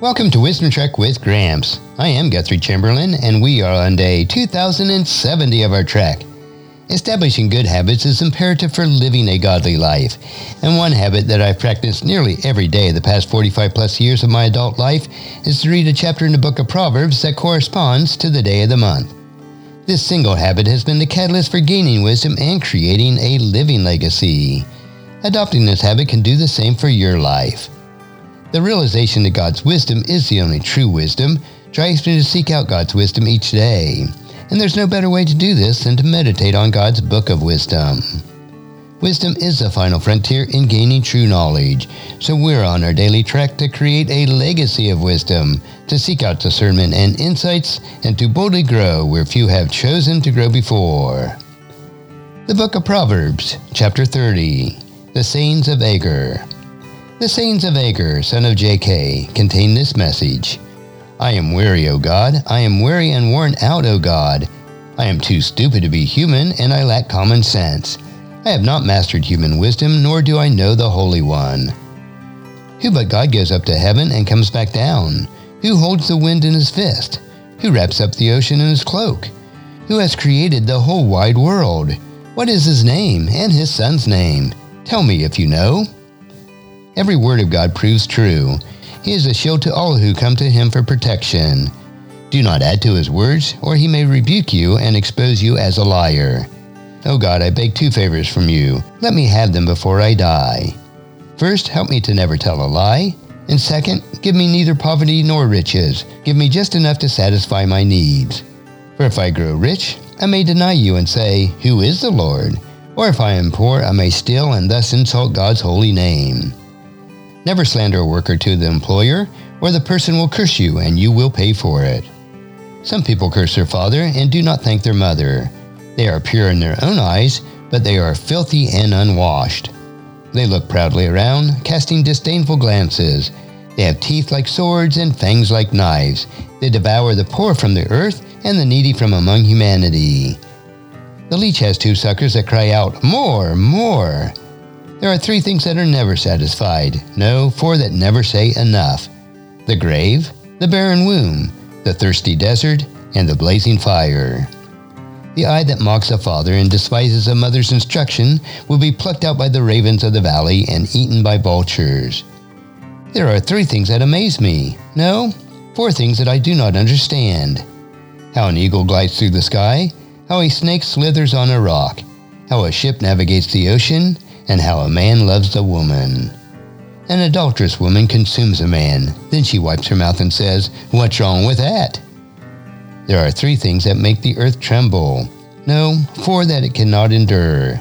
Welcome to Wisdom Trek with Gramps. I am Guthrie Chamberlain, and we are on day 2070 of our trek. Establishing good habits is imperative for living a godly life, and one habit that I've practiced nearly every day the past 45 plus years of my adult life is to read a chapter in the book of Proverbs that corresponds to the day of the month. This single habit has been the catalyst for gaining wisdom and creating a living legacy. Adopting this habit can do the same for your life. The realization that God's wisdom is the only true wisdom drives me to seek out God's wisdom each day. And there's no better way to do this than to meditate on God's book of wisdom. Wisdom is the final frontier in gaining true knowledge, so we're on our daily trek to create a legacy of wisdom, to seek out discernment and insights, and to boldly grow where few have chosen to grow before. The Book of Proverbs, Chapter 30 The Sayings of Agur. The sayings of Agur, son of Jakeh, contain this message I am weary, O God. I am weary and worn out, O God. I am too stupid to be human, and I lack common sense. I have not mastered human wisdom, nor do I know the Holy One. Who but God goes up to heaven and comes back down? Who holds the wind in his fist? Who wraps up the ocean in his cloak? Who has created the whole wide world? What is his name and his son's name? Tell me if you know. Every word of God proves true. He is a shield to all who come to him for protection. Do not add to his words, or he may rebuke you and expose you as a liar. O oh God, I beg two favors from you. Let me have them before I die. First, help me to never tell a lie. And second, give me neither poverty nor riches. Give me just enough to satisfy my needs. For if I grow rich, I may deny you and say, Who is the Lord? Or if I am poor, I may steal and thus insult God's holy name. Never slander a worker to the employer, or the person will curse you and you will pay for it. Some people curse their father and do not thank their mother. They are pure in their own eyes, but they are filthy and unwashed. They look proudly around, casting disdainful glances. They have teeth like swords and fangs like knives. They devour the poor from the earth and the needy from among humanity. The leech has two suckers that cry out, More, more! There are three things that are never satisfied. No, four that never say enough the grave, the barren womb, the thirsty desert, and the blazing fire. The eye that mocks a father and despises a mother's instruction will be plucked out by the ravens of the valley and eaten by vultures. There are three things that amaze me. No, four things that I do not understand. How an eagle glides through the sky, how a snake slithers on a rock, how a ship navigates the ocean, and how a man loves a woman. An adulterous woman consumes a man. Then she wipes her mouth and says, What's wrong with that? There are three things that make the earth tremble. No, four that it cannot endure.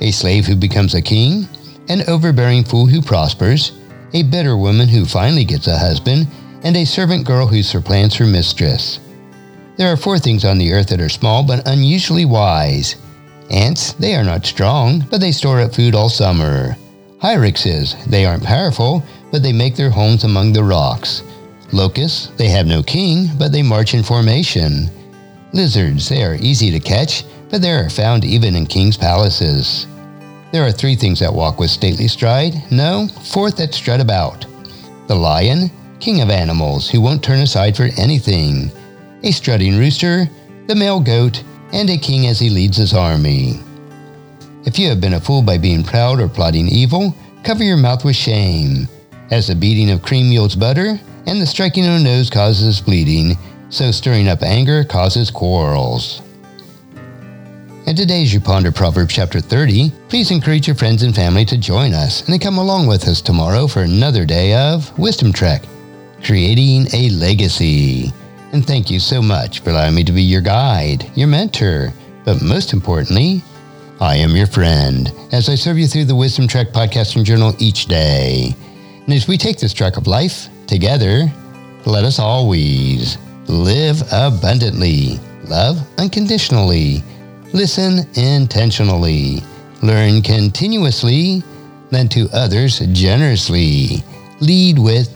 A slave who becomes a king, an overbearing fool who prospers, a bitter woman who finally gets a husband, and a servant girl who supplants her mistress. There are four things on the earth that are small but unusually wise. Ants, they are not strong, but they store up food all summer. Hyraxes, they aren't powerful, but they make their homes among the rocks. Locusts, they have no king, but they march in formation. Lizards, they are easy to catch, but they are found even in kings' palaces. There are three things that walk with stately stride, no, four that strut about. The lion, king of animals, who won't turn aside for anything. A strutting rooster, the male goat, and a king as he leads his army. If you have been a fool by being proud or plotting evil, cover your mouth with shame. As the beating of cream yields butter, and the striking of a nose causes bleeding, so stirring up anger causes quarrels. And today, as you ponder Proverbs chapter 30, please encourage your friends and family to join us and to come along with us tomorrow for another day of Wisdom Trek, creating a legacy. And thank you so much for allowing me to be your guide, your mentor, but most importantly, I am your friend as I serve you through the Wisdom Trek podcast and journal each day. And as we take this trek of life together, let us always live abundantly, love unconditionally, listen intentionally, learn continuously, lend to others generously, lead with